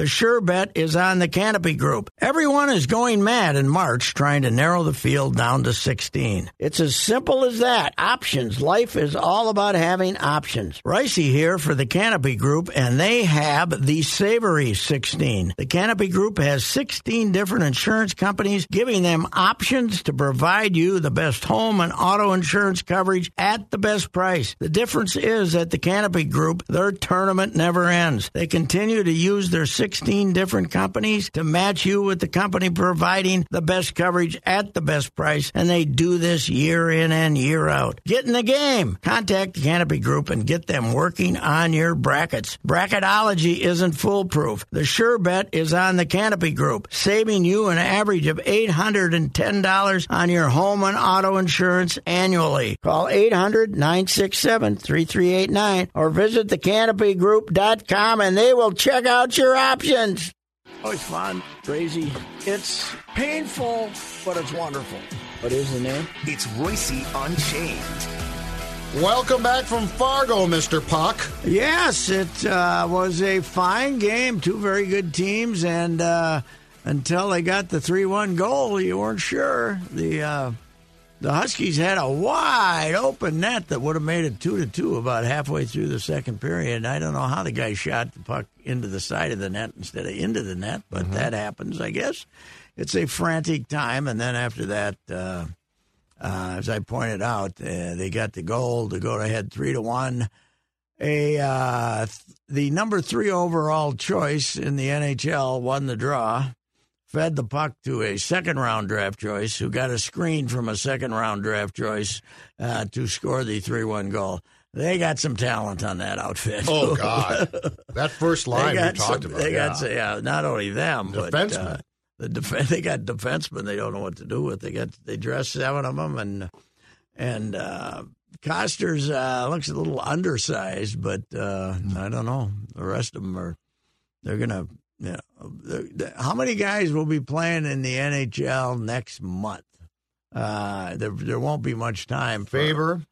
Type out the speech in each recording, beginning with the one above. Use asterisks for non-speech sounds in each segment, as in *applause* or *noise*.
The sure bet is on the Canopy Group. Everyone is going mad in March trying to narrow the field down to 16. It's as simple as that. Options. Life is all about having options. Ricey here for the Canopy Group, and they have the Savory 16. The Canopy Group has 16 different insurance companies giving them options to provide you the best home and auto insurance coverage at the best price. The difference is at the Canopy Group, their tournament never ends. They continue to use their 16 different companies to match you with the company providing the best coverage at the best price, and they do this year in and year out. Get in the game. Contact the Canopy Group and get them working on your brackets. Bracketology isn't foolproof. The sure bet is on the Canopy Group, saving you an average of $810 on your home and auto insurance annually. Call 800 967 3389 or visit thecanopygroup.com and they will check out your options. Oh, it's fun, crazy. It's painful, but it's wonderful. What is the name? It's Reusse Unchained. Welcome back from Fargo, Mr. Puck. Yes, it uh, was a fine game. Two very good teams, and uh, until they got the three-one goal, you weren't sure. The uh, the Huskies had a wide open net that would have made it two to two about halfway through the second period. I don't know how the guy shot the puck into the side of the net instead of into the net, but Mm-hmm. that happens, I guess. It's a frantic time, and then after that. Uh, uh, as I pointed out, uh, they got the goal to go ahead three to one. A uh, th- the number three overall choice in the NHL won the draw, fed the puck to a second round draft choice who got a screen from a second round draft choice uh, to score the three one goal. They got some talent on that outfit. Oh *laughs* God, that first line we talked some, about. They yeah. got some- yeah, not only them, but uh, Defensemen. the def- *laughs* they got defensemen. They don't know what to do with. They got they dress seven of them, and and uh, Koster's uh, looks a little undersized, but uh, I don't know. The rest of them are they're gonna. You know, they're- they're- how many guys will be playing in the NHL next month? Uh, there, there won't be much time. For, Faber,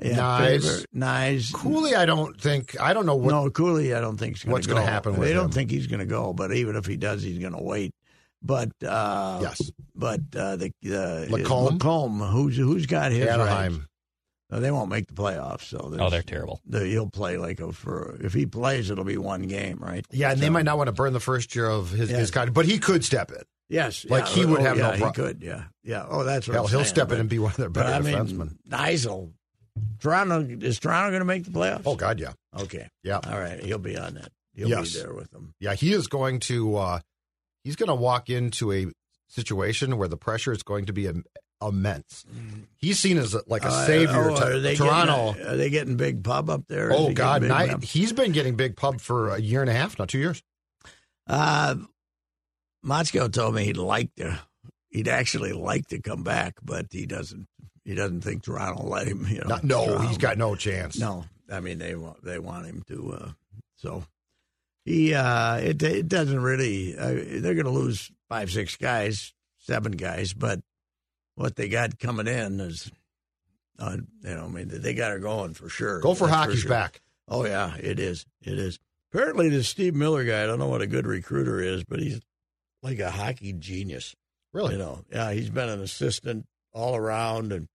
yeah, Knies. Faber, Knies, Cooley. I don't think. I don't know what. no, Cooley, I don't think is going what's gonna happen with They don't think he's going to go, but even if he does, he's going to wait. But uh, Yes, but uh, the uh, LaCombe? LaCombe, who's who's got his Anaheim. rights? No, they won't make the playoffs. So Oh, they're terrible. the- he'll play like a for if he plays, it'll be one game, right? Yeah, and they might not want to burn the first year of his, Yeah. his contract, but he could step in. Yes, Like, yeah, he would oh, have no yeah, pro- He could, yeah, yeah. Oh, that's what Hell, I'm he'll saying, step in and be one of their But better I mean, defensemen. Neisel, Toronto is Toronto going to make the playoffs? Oh God, yeah, okay, yeah, all right. He'll be on that. He'll Yes. be there with them. yeah. He is going to. uh He's going to walk into a situation where the pressure is going to be im- immense. He's seen as a, like a Uh, savior oh, to Toronto. Getting, are they getting big pub up there? oh God, getting big ni- pub? he's been getting big pub for a year and a half, not two years. Uh, Motzko told me he'd like to. He'd actually like to come back, but he doesn't. He doesn't think Toronto will let him. You know, Not- no, Toronto- he's got no chance. No, I mean they want they want him to. Uh, so he uh, it it doesn't really. Uh, they're going to lose five six guys, seven guys, but what they got coming in is, uh, you know, I mean they got her going for sure. Go for That's hockey's sure. back. Oh yeah, it is. It is. Apparently, this Steve Miller guy. I don't know what a good recruiter is, but he's like a hockey genius. Really? You know, yeah, he's been an assistant all around, and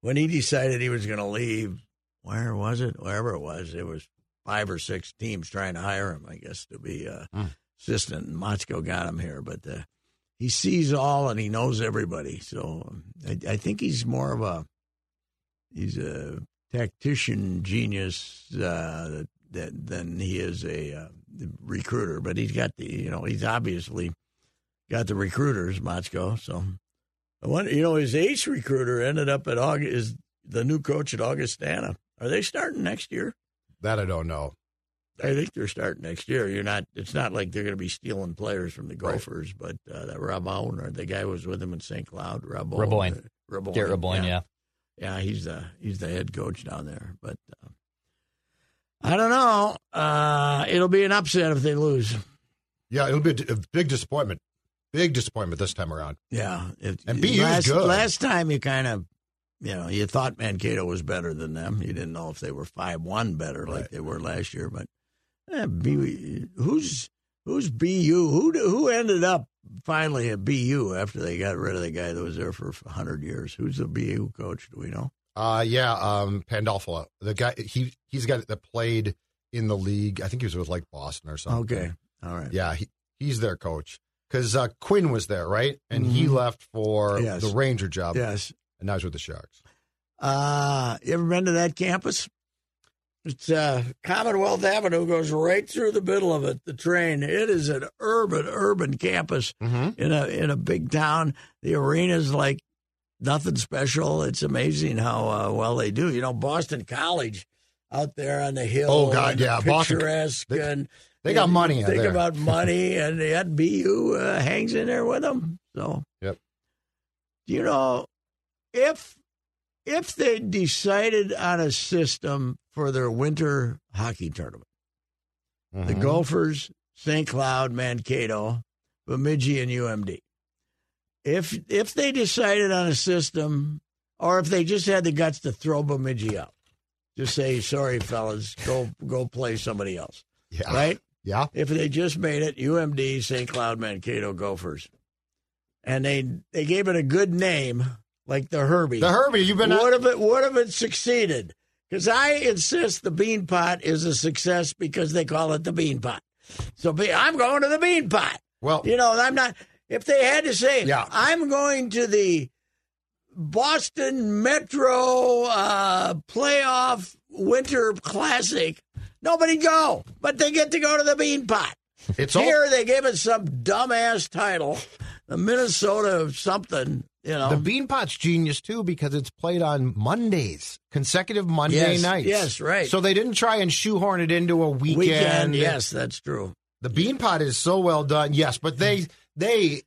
when he decided he was going to leave, where was it? Wherever it was, it was five or six teams trying to hire him. I guess to be uh, Hmm. assistant, and Motzko got him here, but. Uh, he sees all and he knows everybody. So I, I think he's more of a he's a tactician genius uh, that, than he is a uh, recruiter. But he's got the you know he's obviously got the recruiters, Motzko. So I wonder, you know, his ace recruiter ended up at August is the new coach at Augustana. Are they starting next year? That I don't know. I think they're starting next year. You're not. It's not like they're going to be stealing players from the Right. But uh, that Raboin or the guy who was with him in St. Cloud, Raboin. Raboin, Garrett Raboin, yeah. yeah, he's the he's the head coach down there. But uh, I don't know. Uh, it'll be an upset if they lose. Yeah, it'll be a, big disappointment. Big disappointment this time around. Yeah, it, And BU last, good. Last time you kind of, you know, you thought Mankato was better than them. You didn't know if they were five one better like Right. they were last year. But eh, who's who's BU? Who who ended up finally at BU after they got rid of the guy that was there for hundred years? Who's the BU coach? Do we know? Uh yeah, um Pandolfo. The guy he he's got that played in the league. I think he was with like Boston or something. Okay, all right. Yeah, he, he's their coach. Because uh, Quinn was there, right? And he Mhm. left for Yes. the Ranger job. Yes. And now he's with the Sharks. Uh, you ever been to that campus? It's uh, Commonwealth Avenue goes right through the middle of it. The train. It is an urban, urban campus Mm-hmm. in a in a big town. The arena's like nothing special. It's amazing how uh, well they do. You know, Boston College out there on the hill. Oh, God, yeah, Boston- picturesque they- and They got money out Think there. about *laughs* money, and yet BU uh, hangs in there with them. So, Yep. you know, if if they decided on a system for their winter hockey tournament, the Mhm. Gophers, St. Cloud, Mankato, Bemidji, and UMD. If if they decided on a system, or if they just had the guts to throw Bemidji out, just say, "Sorry, fellas, go go play somebody else." Yeah. Right? Yeah. If they just made it UMD, St. Cloud, Mankato, Gophers, and they they gave it a good name like the Herbie. The Herbie, you've been What if it what if it succeeded? Because I insist the Beanpot is a success because they call it the Beanpot. So be, I'm going to the Beanpot. well. You know, I'm not. If they had to say, Yeah. I'm going to the Boston Metro uh, Playoff Winter Classic, nobody go, but they get to go to the Beanpot. It's all, Here they give it some dumbass title, the Minnesota something. You know, the Beanpot's genius too because it's played on Mondays, consecutive Monday Yes, nights. yes, right. So they didn't try and shoehorn it into a weekend. weekend. Yes, that's true. The Beanpot is so well done. Yes, but they they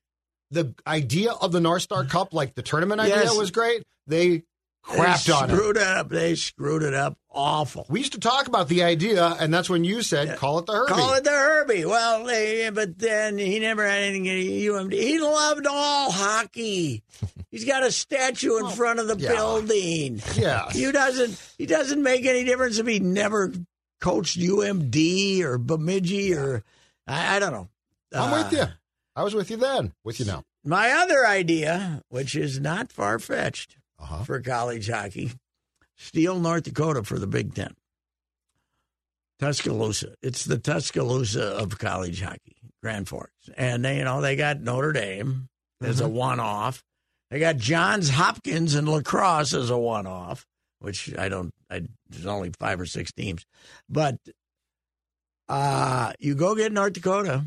the idea of the North Star Cup, like the tournament idea, Yes. was great. They crapped they on it. screwed it up. They screwed it up awful. We used to talk about the idea, and that's when you said, "Call it the Herbie." Call it the Herbie. Well, they, but then he never had anything at UMD. He loved all hockey. *laughs* He's got a statue in front of the yeah. building. Yeah, He doesn't. He doesn't make any difference if he never coached UMD or Bemidji or I, I don't know. I'm Uh, with you. I was with you then. With you now. My other idea, which is not far fetched Uh-huh. for college hockey, Steele, North Dakota for the Big Ten. Tuscaloosa. It's the Tuscaloosa of college hockey, Grand Forks. And they, you know, they got Notre Dame as a one off. They got Johns Hopkins and lacrosse as a one off, which I don't I there's only five or six teams. But uh you go get North Dakota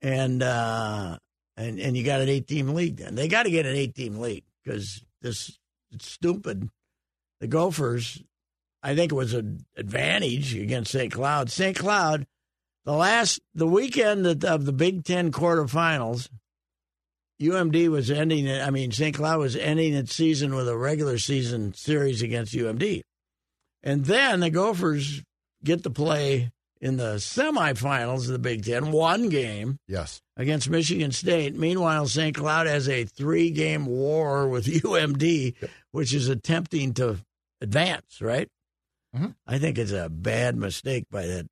and uh and and you got an eight team league then. They got to get an eight team league because this stupid. The Gophers, I think it was an advantage against St. Cloud. St. Cloud, the last the weekend of- the Big Ten quarterfinals, UMD was ending it. I mean, St. Cloud was ending its season with a regular season series against UMD, and then the Gophers get to play in the semifinals of the Big Ten, one game Yes. against Michigan State. Meanwhile, St. Cloud has a three game war with *laughs* UMD, which is attempting to advance, right? Mhm. I think it's a bad mistake by that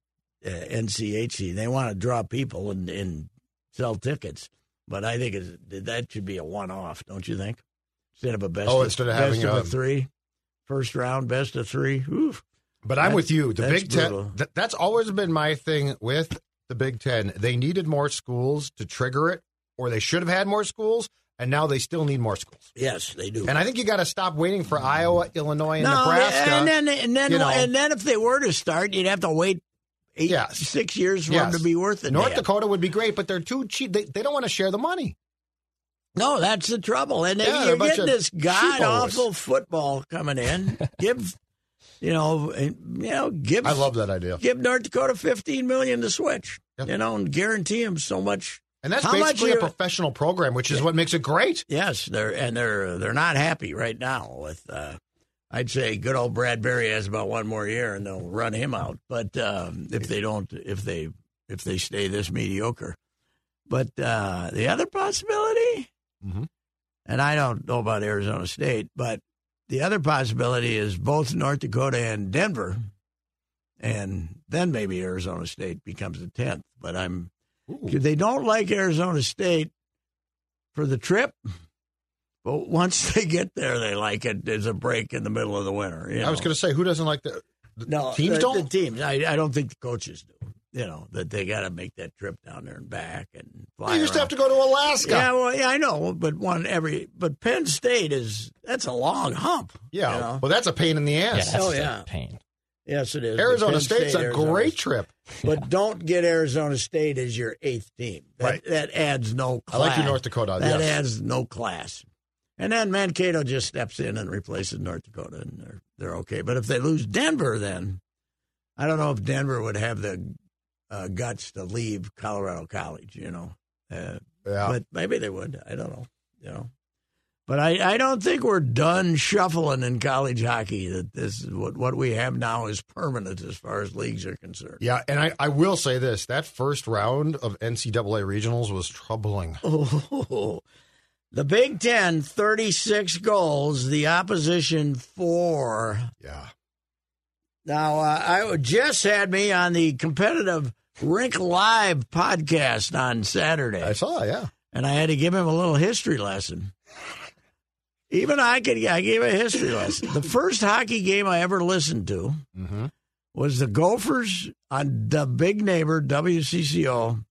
uh, NCHC. They want to draw people and, and sell tickets, but I think that should be a one off, don't you think? Instead of a best, Oh, of, instead of having of a, a- three, first round, best of three. Oof. But I'm with you. The Big Ten. Th- that's always been my thing with the Big Ten. They needed more schools to trigger it, or they should have had more schools, and now they still need more schools. Yes, they do. And I think you got to stop waiting for Iowa, Illinois, and no, Nebraska. and then and then you know. and then if they were to start, you'd have to wait eight Yes. six years for Yes. them to be worth it. North damn. Dakota would be great, but they're too cheap. They, they don't want to share the money. No, that's the trouble. And Yeah, you're getting this god awful football coming in. *laughs* Give You know, and, you know, give I love that idea. give North Dakota fifteen million to switch. Yep. You know, and guarantee them so much. And that's How basically a professional program, which is what makes it great. Yes, they're and they're they're not happy right now with. Uh, I'd say good old Brad Berry has about one more year, and they'll run him out. But um, if they don't, if they if they stay this mediocre, but uh, the other possibility, Mhm. and I don't know about Arizona State, but the other possibility is both North Dakota and Denver, and then maybe Arizona State becomes the tenth. But I'm Ooh. they don't like Arizona State for the trip, but once *laughs* they get there, they like it. There's a break in the middle of the winter. you I was going to say, who doesn't like the, the no teams? the, don't. the teams. I, I don't think the coaches do. You know that they got to make that trip down there and back and fly. you used to around. have to go to Alaska. Yeah, well, yeah, I know, but one every but Penn State is that's a long hump. Yeah. you know? Well, that's a pain in the Yeah, ass. that's Oh, a yeah. pain. Yes, it is. Arizona Penn State's State, a Arizona great State. trip. *laughs* But don't get Arizona State as your eighth team. That, Right. That adds no I class. like you, North Dakota. That yes. adds no class. And then Mankato just steps in and replaces North Dakota, and they're they're okay. But if they lose Denver, then I don't know if Denver would have the uh, guts to leave Colorado College. You know, uh, yeah. but maybe they would. I don't know. You know, but I, I don't think we're done shuffling in college hockey. That this is what what we have now is permanent as far as leagues are concerned. yeah, and I, I will say this: that first round of NCAA regionals was troubling. Oh, *laughs* the Big Ten, 36 goals. The opposition, four. Yeah. Now, uh, I Jess had me on the competitive Rink Live podcast on Saturday, I saw. Yeah. and I had to give him a little history lesson. Even I could, I gave a history lesson. The first hockey game I ever listened to Mm-hmm. was the Gophers on the big neighbor WCCO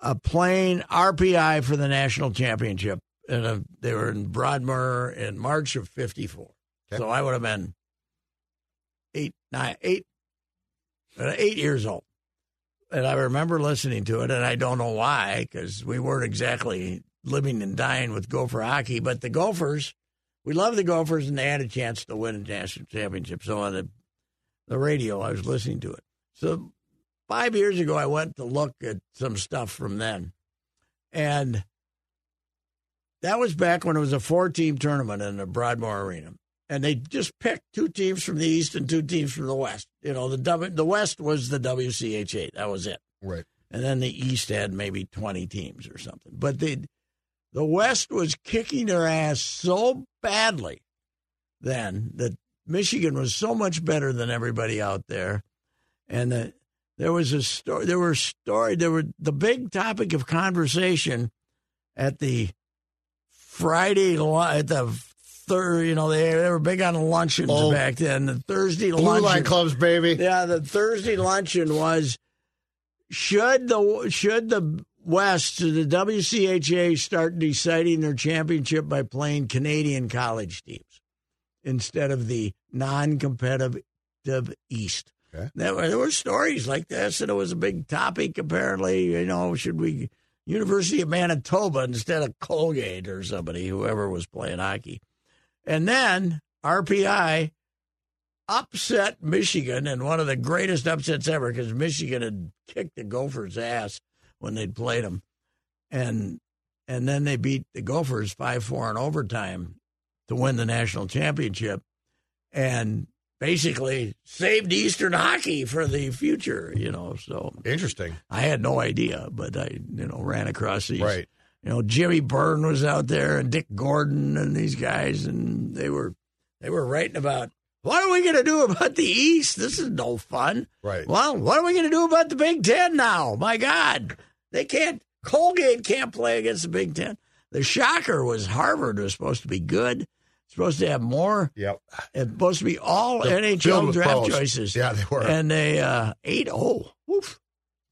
uh, playing RPI for the national championship. And uh, they were in Broadmoor in March of '54. Okay. So I would have been eight, nine, eight, uh, eight years old. And I remember listening to it, and I don't know why, because we weren't exactly living and dying with Gopher hockey. But the Gophers, we love the Gophers, and they had a chance to win a national championship. So on the the radio, I was listening to it. So five years ago, I went to look at some stuff from then, and that was back when it was a four-team tournament in the Broadmoor Arena, and they just picked two teams from the East and two teams from the West. You know, the W, the West was the WCHA. That was it Right. and then the East had maybe twenty teams or something. But the the West was kicking their ass so badly then that Michigan was so much better than everybody out there, and the, there was a story. There were story. There were the big topic of conversation at the Friday at the third. You know they, they were big on luncheons Oh. back then. The Thursday Blue luncheon. line clubs, baby. Yeah, the Thursday luncheon was should the should the West the WCHA start deciding their championship by playing Canadian college teams instead of the non-competitive East. Okay. There were, there were stories like this, and it was a big topic. Apparently, you know, should we University of Manitoba instead of Colgate or somebody, whoever was playing hockey, and then RPI upset Michigan in one of the greatest upsets ever because Michigan had kicked the Gophers' ass when they'd played them, and and then they beat the Gophers five four in overtime to win the national championship, and basically saved Eastern hockey for the future. You know, so Interesting. I had no idea, but I you know ran across these Right. You know, Jimmy Byrne was out there and Dick Gordon and these guys, and they were they were writing about what are we going to do about the East? This is no fun. Right. Well, what are we going to do about the Big Ten now? My God, they can't. Colgate can't play against the Big Ten. The shocker was Harvard was supposed to be good, supposed to have more, Yep. it's supposed to be all They're NHL draft pros. choices. Yeah, they were. and they uh, eight oh. Woof.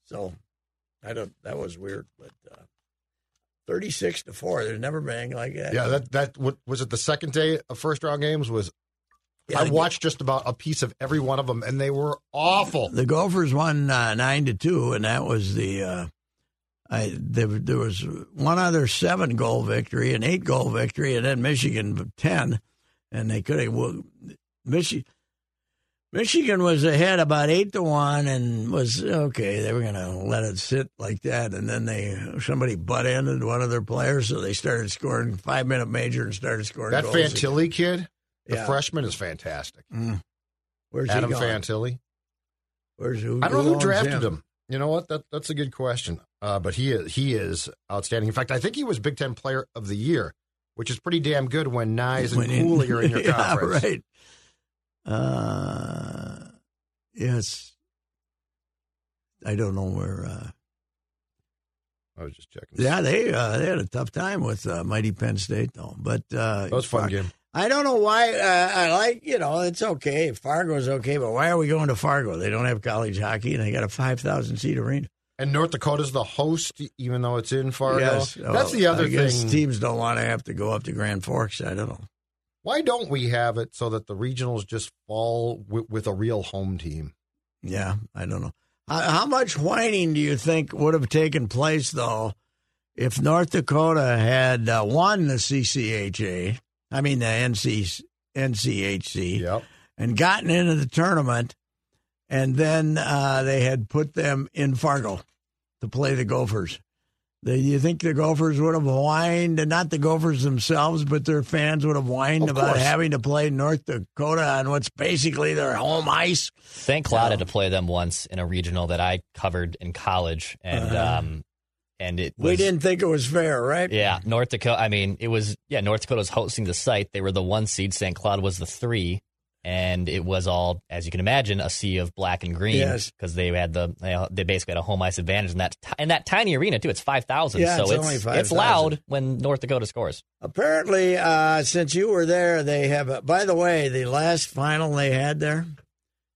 So I don't. That was weird, but uh, thirty six to four. There's never been anything like that. yeah, that that what, was it. The second day of first round games was. Yeah, I watched just about a piece of every one of them, and they were awful. The Gophers won uh, nine to two, and that was the. Uh, I there, there was one other seven goal victory, an eight goal victory, and then Michigan ten, and they could have. Well, Michigan. Michigan was ahead about eight to one, and was okay. They were going to let it sit like that, and then they somebody butt ended one of their players, so they started scoring five minute major and started scoring. That. Fantilli kid, the Yeah. freshman, is fantastic. Where's Adam he? Fantilli. Where's who? I don't know who drafted him. You know what? That that's a good question. Uh, but he is he is outstanding. In fact, I think he was Big Ten Player of the Year, which is pretty damn good when Knies and Cooley are in your *laughs* yeah, conference. right. Uh, yes. I don't know where. Uh, I was just checking. yeah, they uh, they had a tough time with uh, mighty Penn State though. But uh, that was a fun game. I don't know why. Uh, I like you know it's okay. Fargo's okay, but why are we going to Fargo? They don't have college hockey, and they got a five thousand seat arena. And North Dakota's the host, even though it's in Fargo. Yes, That's Oh, the other thing. Teams don't want to have to go up to Grand Forks. I don't know. Why don't we have it so that the regionals just fall with, with a real home team? Yeah, I don't know. How, how much whining do you think would have taken place, though, if North Dakota had uh, won the CCHA, I mean the NC, NCHC, Yep. and gotten into the tournament, and then uh, they had put them in Fargo to play the Gophers? Do you think the Gophers would have whined, and not the Gophers themselves, but their fans would have whined Of about course. having to play North Dakota on what's basically their home ice? St. Cloud had to play them once in a regional that I covered in college, and um, and it was, Uh-huh. We didn't think it was fair, right? Yeah, North Dakota. I mean, it was yeah. North Dakota was hosting the site. They were the one seed. St. Cloud was the three, and it was all, as you can imagine, a sea of black and green. Yes. because they had the you know, they basically had a home ice advantage in that ti- in that tiny arena too. It's five thousand, Yeah, so it's only it's 5,000. it's loud when North Dakota scores. Apparently, uh, since you were there, they have. A, by the way, the last final they had there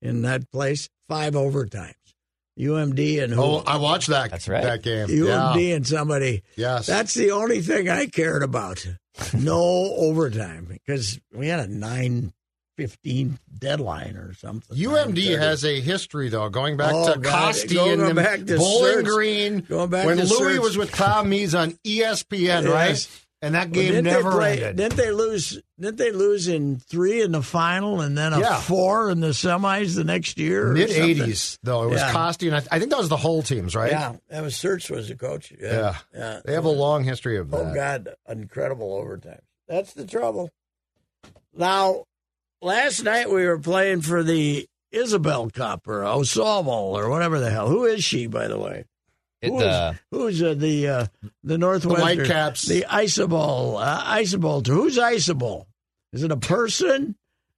in that place, five overtimes. UMD and who? Oh, I watched that. That's right. That game. UMD Yeah. and somebody. Yes. That's the only thing I cared about. No *laughs* overtime because we had a nine fifteen deadline or something. UMD 9:30. has a history, though, going back Oh, to God. Costi and them back to Bowling Search. Green. Going back when Louis Search. was with Tom Mees on ESPN, Yes. right? And that game didn't never play, ended. Didn't they lose? Didn't they lose in three in the final and then a Yeah. four in the semis the next year? Mid eighties, though. It was Yeah. Costi, and I, I think that was the whole teams, right? Yeah, that was Sertich was the coach. Yeah, Yeah. yeah. They have a long history of oh, that. Oh God, incredible overtime. That's the trouble. Now, last night we were playing for the Isobel Cup or Osawal or whatever the hell. Who is she, by the way? It, Who is, uh, who's uh, the uh, the Northwestern Whitecaps. The Isobel, uh, Isobel. Who's Isobel? Is it a person?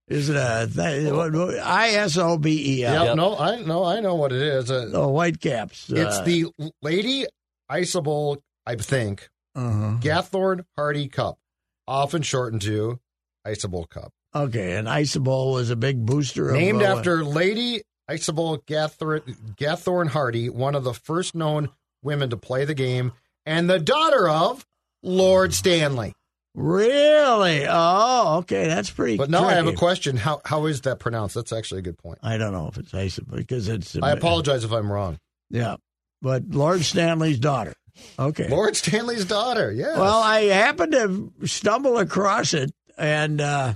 Is it a th- what- what- I S O B E Yep, Yep. no, I no, I know what it is. Uh, Oh, Whitecaps. it's uh, the Lady Isobel, I think, uh-huh. Gathorn Hardy Cup, often shortened to Isobel Cup. Okay, and Isobel was a big booster. Named uh, after Lady Isobel Gathorne, Gathorn Hardy, one of the first known women to play the game, and the daughter of Lord Stanley. Really? Oh, okay. That's pretty. But now I have a question. How how is that pronounced? That's actually a good point. I don't know if it's Isabel because it's. I apologize if I'm wrong. Yeah, but Lord Stanley's daughter. Okay. Lord Stanley's daughter. Yeah. Well, I happened to stumble across it, and uh,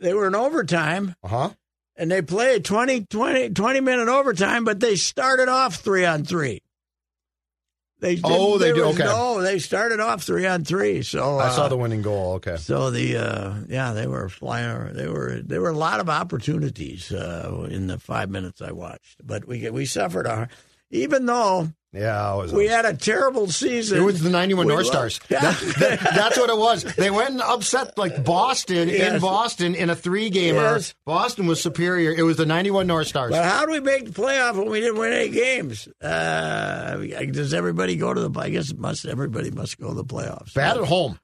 they were in overtime, uh huh. and they played 20, 20, 20 minute overtime, but they started off three on three. They didn't- Oh, they there do? was Okay. No, they started off three on three. So I saw uh, the winning goal. Okay. So the uh, yeah, they were flying. They were there were a lot of opportunities uh, in the five minutes I watched, but we we suffered our. Even though Yeah, it was. we had a terrible season, it was the 91 North Stars. That- that- that's what it was. They went and upset like Boston in Boston in a three gamer. Yes. Boston was superior. It was the 91 North Stars. But how do we make the playoff when we didn't win any games? Uh, does everybody go to the? I guess it must. Everybody must go to the playoffs. Bad at home.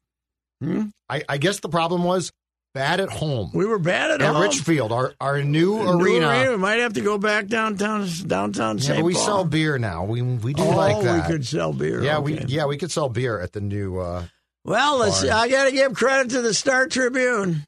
Hmm? I, I guess the problem was bad at home. We were bad at home. At home. Richfield, our, our new, New arena. We might have to go back downtown. Downtown Yeah, we Paul. sell beer now. We we do oh, like that. we could sell beer. yeah, okay. we yeah we could sell beer at the new. Uh, Well, let's. I got to give credit to the Star Tribune.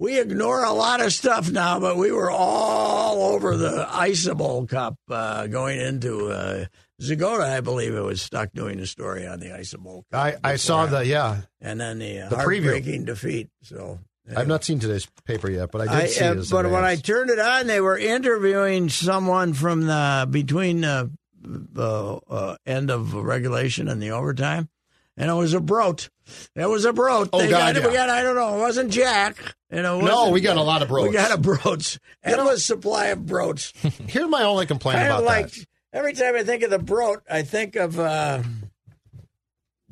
We ignore a lot of stuff now, but we were all over the Isobel Cup uh, going into uh, Zagota. I believe it was stuck doing a story on the Isobel Cup. I I saw the yeah and then the, uh, the preview. heartbreaking defeat. So I've not seen today's paper yet, but I did I, see uh, it. but when I turned it on, they were interviewing someone from the between the uh, uh, end of regulation and the overtime, and it was a brote. It was a brote. Oh, They God, got, we yeah. got. I don't know. It wasn't Jack. You know, No, we got a lot of broats. We got a brotes. Endless supply of brotes. *laughs* Here's my only complaint about like that. every time I think of the brote, I think of uh,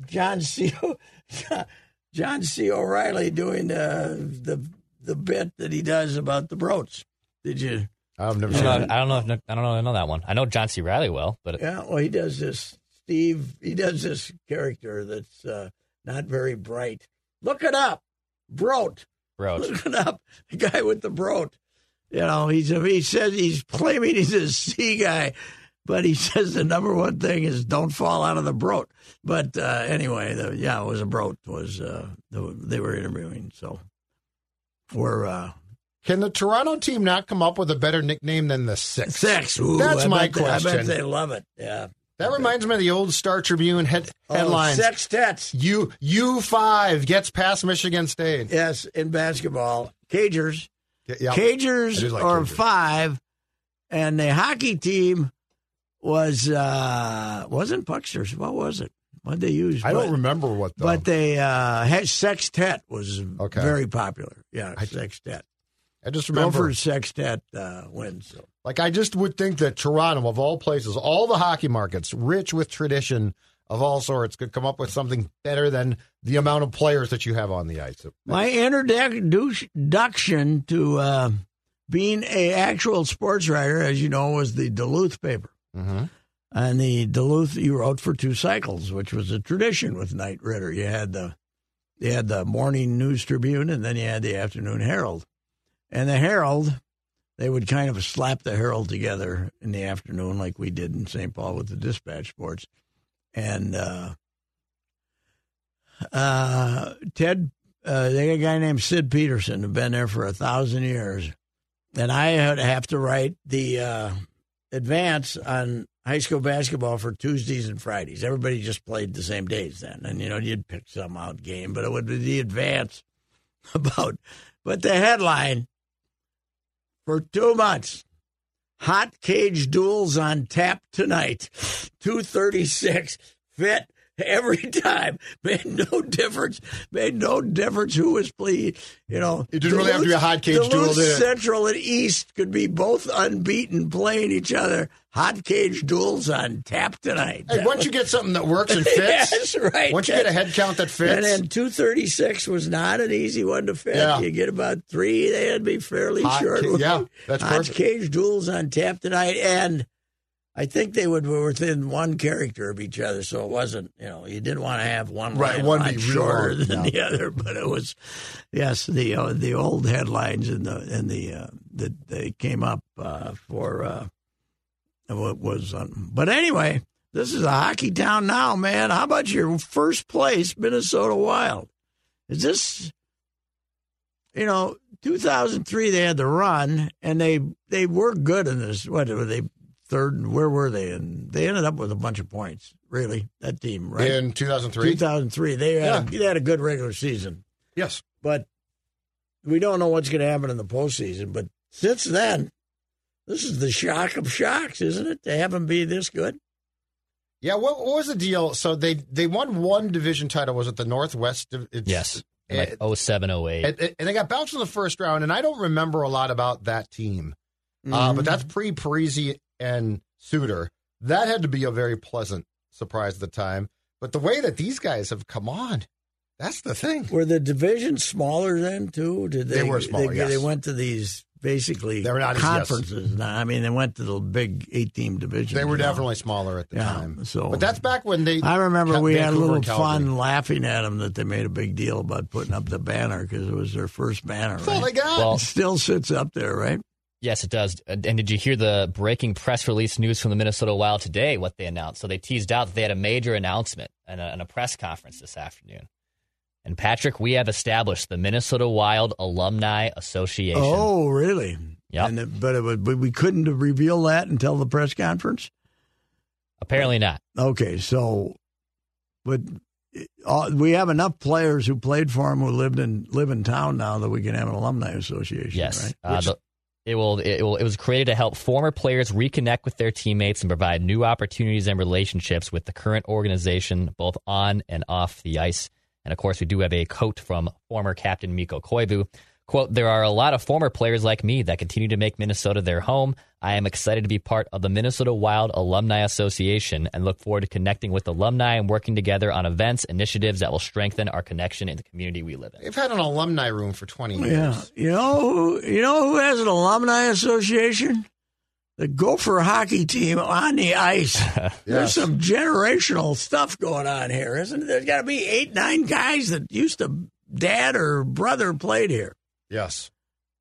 John C. *laughs* John C. O'Reilly doing the the the bit that he does about the brotes. Did you? I've never I seen don't, know, I don't know. If, I don't know. I know that one. I know John C. Reilly well, but Yeah. Well, he does this. Steve. He does this character that's uh, not very bright. Look it up. Brote. Roach. Look it up. The guy with the brote. You know, he's he says he's claiming he's a sea guy, but he *laughs* says the number one thing is don't fall out of the brote. But uh, anyway, the, yeah, it was a brote. Was uh, the, they were interviewing? So we're uh, Can the Toronto team not come up with a better nickname than the Six? Six. Ooh, That's I my question. they- I bet they love it. Yeah. That reminds me of the old Star Tribune head, headlines. Oh, sextets. U U five gets past Michigan State. Yes, in basketball, Cagers. Yeah, Cagers like or Cagers. five, and the hockey team was uh wasn't Pucksters. What was it? What they use? I But- don't remember what. The, But they uh had sextet was Okay. very popular. Yeah, I- sextet. I just remember. Gophers sextet uh, wins. So. Like I just would think that Toronto, of all places, all the hockey markets, rich with tradition of all sorts, could come up with something better than the amount of players that you have on the ice. My introduction to uh, being a actual sports writer, as you know, was the Duluth paper. Mm-hmm. And the Duluth, you wrote for two cycles, which was a tradition with Knight Ridder. You had the you had the morning News Tribune, and then you had the afternoon Herald. And the Herald, they would kind of slap the Herald together in the afternoon, like we did in St. Paul with the Dispatch Sports. And uh, uh, Ted, uh, they got a guy named Sid Peterson who'd been there for a thousand years, and I had have to write the uh, advance on high school basketball for Tuesdays and Fridays. Everybody just played the same days then, and you know you'd pick some out game, but it would be the advance *laughs* about. But the headline for two months. Hot cage duels on tap tonight. 236 fit every *laughs* time. Made no difference. Made no difference who was playing. You know, It didn't really have to be a hot cage Duluth duel, did? Central and East could be both unbeaten playing each other. Hot cage duels on tap tonight. Hey, once you get something that works and *laughs* fits, Yes, right. once you get a head count that fits, And then 236 was not an easy one to fit. Yeah. You get about three, they'd be fairly Hot short. ca- yeah, that's right. Hot perfect. cage duels on tap tonight. And I think they would were within one character of each other, so it wasn't, you know, you didn't want to have one Right, line one be shorter long, than yeah. the other, but it was, yes, the uh, the old headlines and the and the uh, that they came up uh, for uh, what was on. But anyway, this is a hockey town now, man. How about your first place, Minnesota Wild? Is this, you know, 2003 they had the run and they they were good in this. What were they third? and Where were they? And they ended up with a bunch of points. Really, that team, right? in 2003, 2003, they had, a, they had a good regular season, yes, but we don't know what's going to happen in the postseason. But since then, this is the shock of shocks, isn't it? To have them be this good. yeah. What, what was the deal? So they they won one division title. Was it the Northwest? It's, Yes. And, Like 07, 08. and, and they got bounced in the first round, and I don't remember a lot about that team. Uh, Mm-hmm. but that's pre Parise and Suter. That had to be a very pleasant surprise at the time. But the way that these guys have come on, that's the thing. Were the divisions smaller then too? Did they? They were smaller, They, yes. they went to these basically They were not as- yes. conferences. Now, I mean, they went to the big eight-team divisions. They were you know. definitely smaller at the Yeah, time. so- but that's back when they. I remember kept we had a little fun laughing at them that they made a big deal about putting up the banner because it was their first banner. That's all Right? they got. Well, it still sits up there, right? Yes, it does. And did you hear the breaking press release news from the Minnesota Wild today? What they announced? So they teased out that they had a major announcement and a, and a press conference this afternoon. And Patrick, we have established the Minnesota Wild Alumni Association. Oh, really? Yeah. But it but we couldn't reveal that until the press conference. Apparently not. Okay, so, but uh, we have enough players who played for him who lived in live in town now that we can have an alumni association. Yes. right? Uh, the, it will. It will. It was created to help former players reconnect with their teammates and provide new opportunities and relationships with the current organization, both on and off the ice. And of course, we do have a quote from former captain Mikko Koivu. Quote, there are a lot of former players like me that continue to make Minnesota their home. I am excited to be part of the Minnesota Wild Alumni Association and look forward to connecting with alumni and working together on events, initiatives that will strengthen our connection in the community we live in. They've had an alumni room for 20 years. Yeah, you know, who- you know who has an alumni association? The Gopher hockey team on the ice. *laughs* There's some generational stuff going on here, isn't there? There's got to be eight, nine guys that used to dad or brother played here. Yes.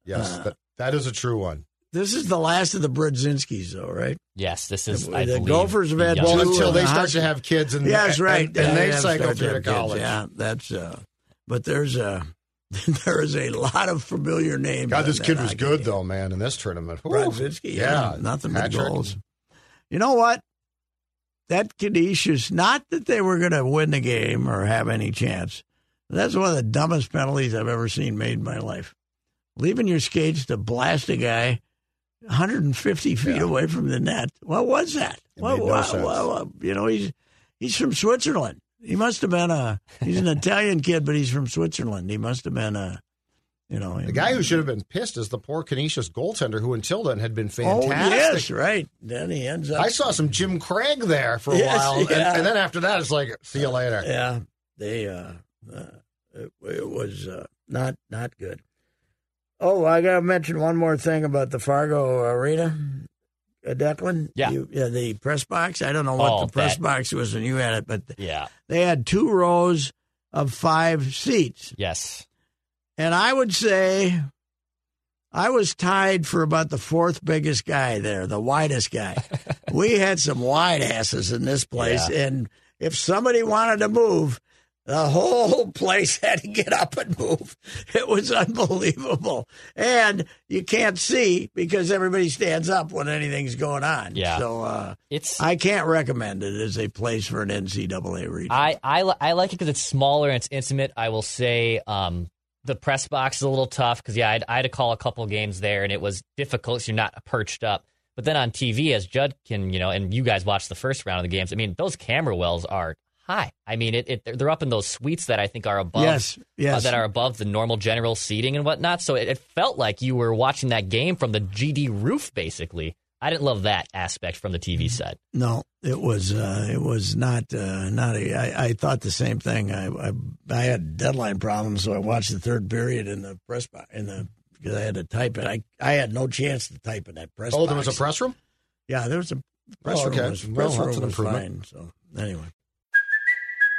Yes. Uh, that, that is a true one. This is the last of the Brodzinskis, though, right? Yes, this is. The- I the Gophers have the had Well, until they start to have kids and Yeah, that's right. and, and Yeah, they yeah, cycle through to their kids. college. Yeah, that's. uh But there's a *laughs* there is a lot of familiar names. God, this kid was hockey good team. though, man, in this tournament. Whew. Brodzinski, yeah, nothing but hat-trick. goals. You know what? That Canisius, not that they were going to win the game or have any chance. That's one of the dumbest penalties I've ever seen made in my life. Leaving your skates to blast a guy 150 feet Yeah. away from the net. What was that? What, no what- what- you know, he's he's from Switzerland. He must have been a he's an *laughs* Italian kid, but he's from Switzerland. He must have been a you know The guy who should have been pissed is the poor Canisius goaltender who until then had been fantastic. Oh yes, right. Then he ends up. I saw some Jim Craig there for a Yes, while, and- yeah. and, then after that, it's like, see you later. Yeah, they uh it, it was uh, not not good. Oh, I got to mention one more thing about the Fargo Arena, uh, Declan. Yeah. you, yeah, the press box. I don't know what Oh, the press that- box was when you had it, but Yeah. they had two rows of five seats, Yes. and I would say. I was tied for about the fourth biggest guy there, the widest guy. *laughs* we had some wide asses in this place, Yeah. and if somebody wanted to move, the whole place *laughs* had to get up and move. It was unbelievable, and you can't see because everybody stands up when anything's going on. Yeah. so uh, It's. I can't recommend it as a place for an NCAA region. I I, I like it because it's smaller and it's intimate. I will say um, the press box is a little tough because yeah, I'd, I had to call a couple games there and it was difficult. So you're not perched up. But then on TV, as Judd can you know, and you guys watched the first round of the games. I mean, those camera wells are high. I mean, it, it they're up in those suites that I think are above. yes, yes, uh, that are above the normal general seating and whatnot. So it, it felt like you were watching that game from the GD roof, basically. I didn't love that aspect from the TV set. No, it was uh, it was not uh, not a. I, I thought the same thing. I, I I had deadline problems, so I watched the third period in the press box in the because I had to type it. I I had no chance to type in that press. Oh, box. there was a press room? Yeah, there was a press Oh, okay. room. Was, Well, press that's room an was improvement. fine. So anyway,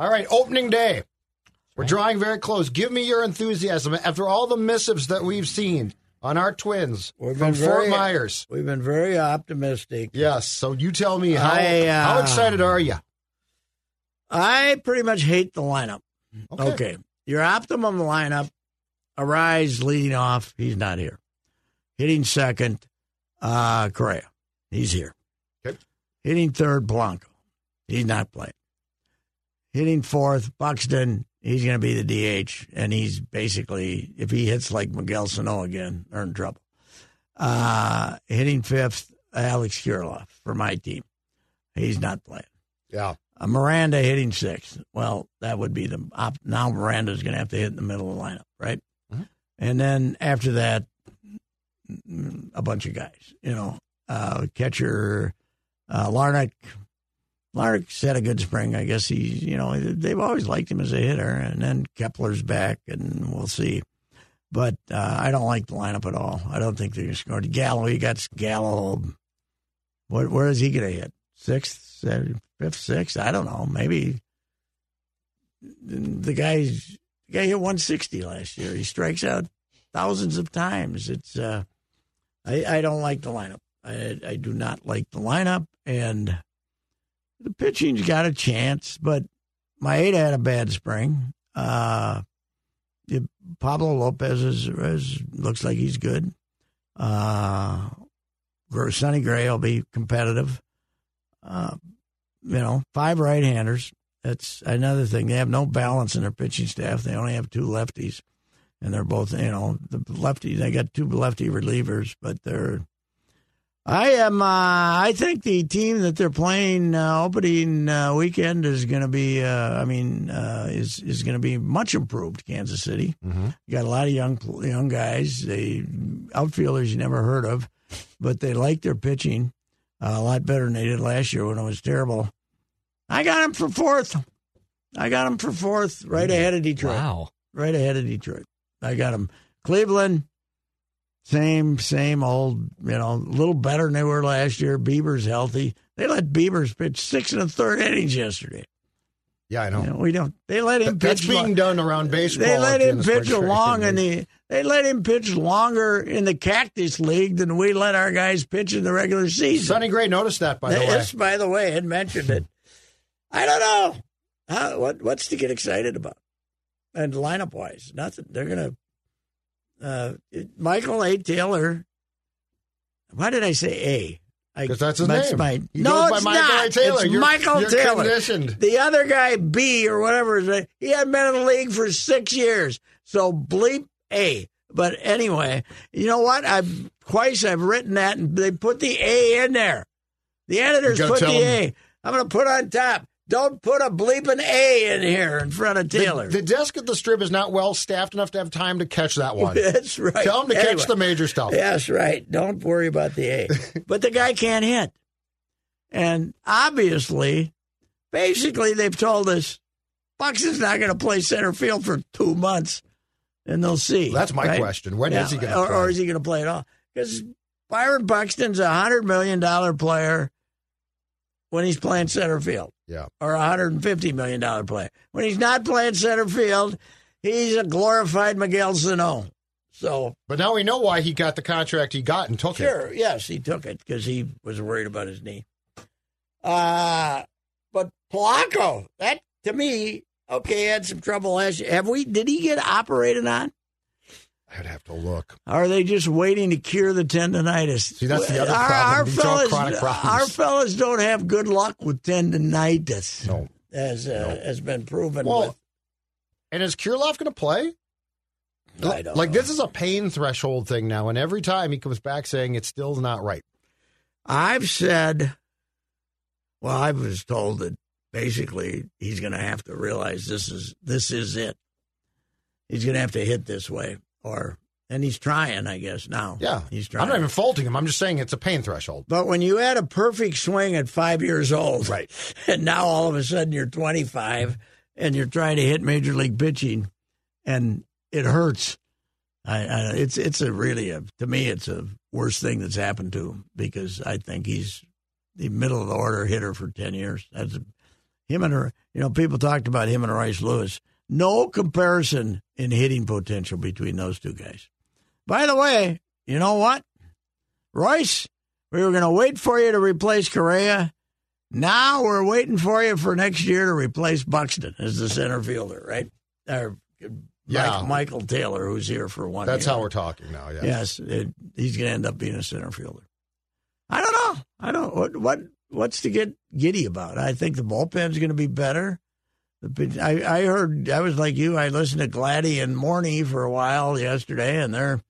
All right, opening day. We're drawing very close. Give me your enthusiasm after all the missives that we've seen on our twins We've from been Fort very- Myers. we've been very optimistic. Yes, so you tell me how I, uh, how excited are you? I pretty much hate the lineup. Okay. Okay. Your optimum lineup, Arraez leading off. He's not here. Hitting second, uh, Correa. He's here. Okay. Hitting third, Polanco. He's not playing. Hitting fourth, Buxton. He's going to be the DH, and he's basically, if he hits like Miguel Sano again, they're in trouble. Uh, hitting fifth, Alex Kirilloff for my team. He's not playing. Yeah. Uh, Miranda hitting sixth. Well, that would be the op- now Miranda's going to have to hit in the middle of the lineup, right? Mhm. And then after that, a bunch of guys. You know, uh, catcher uh. Larnach's had a good spring. I guess he's, you know, they've always liked him as a hitter. And then Kepler's back, and we'll see. But uh, I don't like the lineup at all. I don't think they're going to score. Gallo, you got Gallo. What, where is he going to hit? Sixth, seventh, fifth, sixth? I don't know. Maybe the guy's the guy hit 160 last year. He strikes out thousands of times. It's uh, I, I don't like the lineup. I, I do not like the lineup, and the pitching's got a chance, but Maeda had a bad spring. Uh, Pablo Lopez is, is looks like he's good. Uh, Sonny Gray will be competitive. Uh, you know, five right-handers. That's another thing. They have no balance in their pitching staff. They only have two lefties, and they're both, you know, the lefty. They got two lefty relievers, but they're. I am. Uh, I think the team that they're playing uh, opening uh, weekend is going to be. Uh, I mean, uh, is is going to be much improved. Kansas City. Mm-hmm. You got a lot of young young guys. They outfielders you never heard of, but they like their pitching uh, a lot better than they did last year when it was terrible. I got them for fourth. I got them for fourth, right ahead of Detroit. Wow. Right ahead of Detroit. I got them. Cleveland, same same old. You know, a little better than they were last year. Bieber's healthy. They let Bieber's pitch six and a third innings yesterday. Yeah, I know. You know, we don't. They let him That's pitch. being lo- done around baseball. they let him pitch long in the. They let him pitch longer in the Cactus League than we let our guys pitch in the regular season. Sonny Gray noticed that, by the way. Yes, by the way, had mentioned it. I don't know. How, what what's to get excited about? And lineup wise, nothing. They're gonna. Uh, Michael A. Taylor. Why did I say A? 'Cause that's his that's name. My, He no, it's Michael not. A. Taylor. It's You're- Michael you're Taylor. conditioned. The other guy, B or whatever, he hadn't been in the league for six years. So bleep A. But anyway, you know what? I've twice I've written that, and they put the A in there. The editors put the tell 'em. A. I'm going to put on top. Don't put a bleeping A in here in front of Taylor. The, the desk at the strip is not well staffed enough to have time to catch that one. *laughs* That's right. Tell him to Anyway. catch the major stuff. That's right. Don't worry about the A. *laughs* but the guy can't hit. And obviously, basically, they've told us Buxton's not going to play center field for two months, and they'll see. That's my right? question. When is he gonna or, play? or is he going to play at all? Because Byron Buxton's a hundred million dollar player when he's playing center field, Yeah. or a hundred and fifty million dollar player when he's not playing center field. He's a glorified Miguel Sano. So But now we know why he got the contract he got and took it. Sure, yes, he took it because he was worried about his knee. Uh but Polanco, that to me, okay, had some trouble last year. Have we? Did he get operated on? I'd have to look. Are they just waiting to cure the tendonitis? See, that's the other our, problem. Our These fellas, our fellas don't have good luck with tendonitis, No. as uh, has been proven. Well, with, and is Kirilloff going to play? I don't like know. this is a pain threshold thing now, and every time he comes back saying it's still not right. I've said, well, I was told that basically he's going to have to realize this is this is it. He's going to have to hit this way, or and he's trying, I guess now. Yeah, he's trying. I'm not even faulting him. I'm just saying it's a pain threshold. But when you had a perfect swing at five years old, Right. *laughs* and now all of a sudden you're 25 and you're trying to hit major league pitching, and it hurts. I, I it's it's a really a to me it's a worst thing that's happened to him because I think he's the middle of the order hitter for 10 years. That's a, him and her. You know, people talked about him and Royce Lewis. No comparison in hitting potential between those two guys. By the way, you know what? Royce, we were going to wait for you to replace Correa. Now we're waiting for you for next year to replace Buxton as the center fielder, right? Or Yeah. Michael, Michael Taylor, who's here for one That's year. how we're talking now. Yeah. Yes, it, he's going to end up being a center fielder. I don't know. I don't what what what's to get giddy about. I think the bullpen's going to be better. I I heard I was like you. I listened to Gladdy and Morneau for a while yesterday, and they're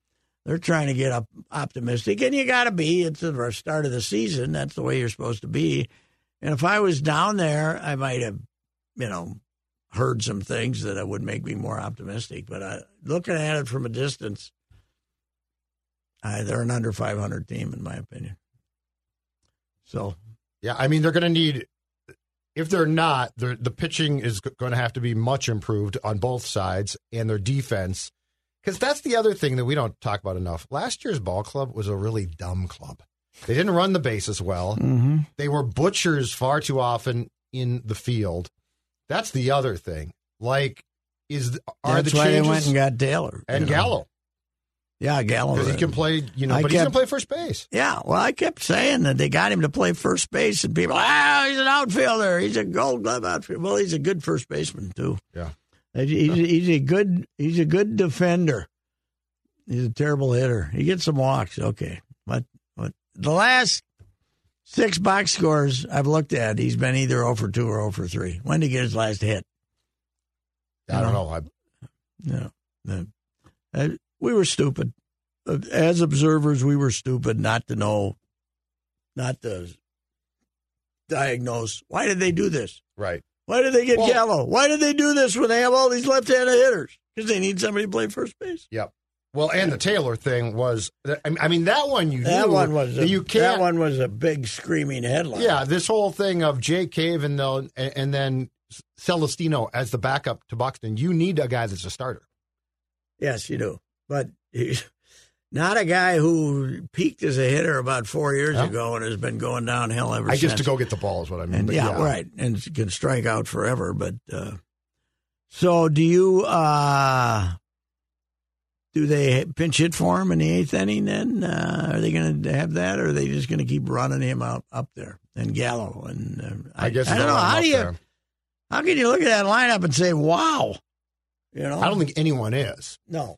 they're trying to get up optimistic, and you got to be. It's the start of the season. That's the way you're supposed to be. And if I was down there, I might have, you know, heard some things that would make me more optimistic. But uh, looking at it from a distance, uh, they're an under 500 team, in my opinion. So, Yeah, I mean they're going to need. If they're not, they're, the pitching is going to have to be much improved on both sides, and their defense, because that's the other thing that we don't talk about enough. Last year's ball club was a really dumb club. They didn't run the bases well. mm-hmm. They were butchers far too often in the field. That's the other thing. Like, is are that's the why changes they went and got Taylor and you know. Gallo Yeah, Gallo. because he can play. You know, I but he's going kept- to play first base. Yeah, well, I kept saying that they got him to play first base, and people, ah, he's an outfielder. He's a Gold Glove outfielder. Well, he's a good first baseman too. Yeah. He's, he's a good he's a good defender. He's a terrible hitter. He gets some walks, okay, but but the last six box scores I've looked at, he's been either 0 for two or 0 for three. When did he get his last hit? I don't know. I, No, no. Uh, we were stupid. Uh, As observers, we were stupid not to know, not to diagnose. Why did they do this? right. Why did they get Well- Gallo? Why did they do this when they have all these left-handed hitters? Because they need somebody to play first base. Yep. Well, and the Taylor thing was. I mean, that one you That knew one was a, that you can't. that one was a big screaming headline. Yeah, this whole thing of Jake Cave and, the, and, and then Celestino as the backup to Buxton. You need a guy that's a starter. Yes, you do. But he's not a guy who peaked as a hitter about four years Yeah. ago and has been going downhill ever I since. I guess to go get the ball is what I mean. But yeah, right, and can strike out forever. But uh, so, do you? Uh, do they pinch hit for him in the eighth inning? Then uh, are they going to have that, or are they just going to keep running him out up there and Gallo? And uh, I guess I don't know how do you there. how can you look at that lineup and say, "Wow"? You know, I don't think anyone is. no.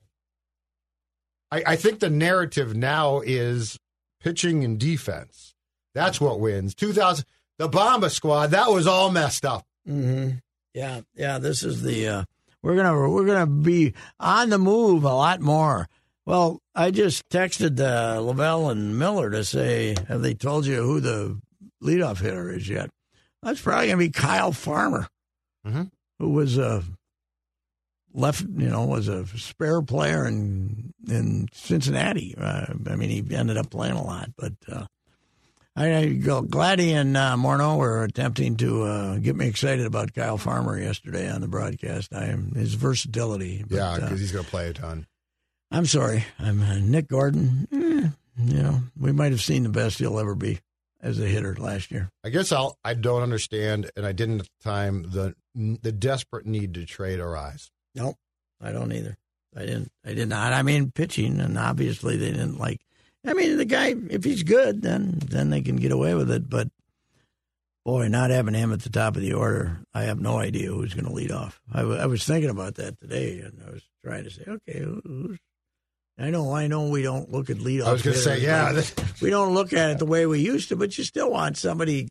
I, I think the narrative now is pitching and defense. That's what wins. 2000, the Bomba squad, that was all messed up. hmm Yeah, yeah. This is the uh, we're gonna we're gonna be on the move a lot more. Well, I just texted uh, La Velle and Miller to say, have they told you who the leadoff hitter is yet? That's probably gonna be Kyle Farmer, Mhm. who was a left, you know, was a spare player in in Cincinnati. Uh, I mean, he ended up playing a lot, but. Uh, I, I go. Gladdy and uh, Morneau were attempting to uh, get me excited about Kyle Farmer yesterday on the broadcast. I am his versatility. but, Yeah, uh, because he's going to play a ton. I'm sorry. I'm uh, Nick Gordon. eh, you know, we might have seen the best he'll ever be as a hitter last year. I guess I'll, I don't understand, and I didn't at the time, the the desperate need to trade Arraez. Nope, I don't either. I didn't. I did not. I mean, pitching, and obviously they didn't like. I mean, the guy, if he's good, then then they can get away with it. But boy, not having him at the top of the order, I have no idea who's going to lead off. I, w- I was thinking about that today, and I was trying to say, okay, who's. I know, I know, we don't look at leadoff. I was going to say, yeah, we don't look at it the way we used to. But you still want somebody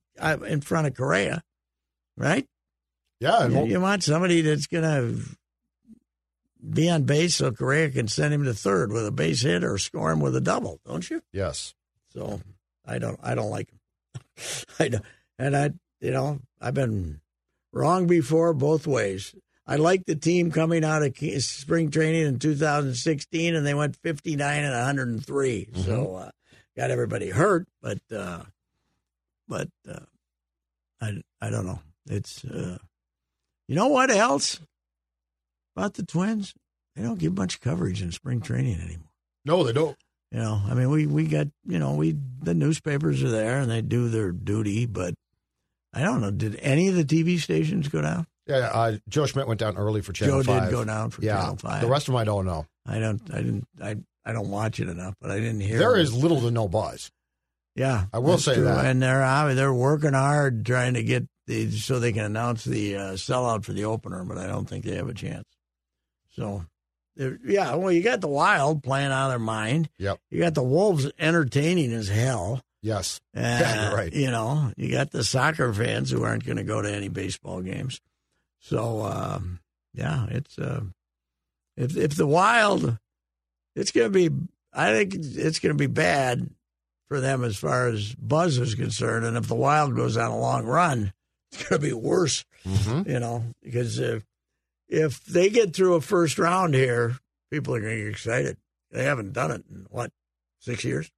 in front of Correa, right? yeah, You, you want somebody that's going to be on base so Correa can send him to third with a base hit or score him with a double, don't you? yes. So I don't, I don't like him. *laughs* I don't, and I, you know, I've been wrong before both ways. I like the team coming out of spring training in 2016, and they went 59 and 103. So uh, got everybody hurt, but uh, but uh, I I don't know. It's uh, you know what else about the Twins? They don't give much coverage in spring training anymore. No, they don't. You know, I mean, we we got you know we the newspapers are there and they do their duty, but I don't know. Did any of the TV stations go down? Yeah, uh, Joe Schmit went down early for Channel Joe 5. did go down for yeah, Channel Five. the rest of them I don't know. I don't. I didn't. I I don't watch it enough, but I didn't hear. There is little to no buzz. Yeah, I will say true. that. and they're uh, they're working hard trying to get the so they can announce the uh, sellout for the opener, but I don't think they have a chance. So, yeah, well, you got the Wild playing out of their mind. Yep. You got the Wolves entertaining as hell. Yes. Uh, *laughs* Yeah, right. You know, you got the soccer fans who aren't going to go to any baseball games. So, um, yeah, it's uh, if if the Wild, it's going to be. I think it's going to be bad for them as far as buzz is concerned. And if the Wild goes on a long run, it's going to be worse. Mm-hmm. You know, because if if they get through a first round here, people are going to get excited. They haven't done it in what six years?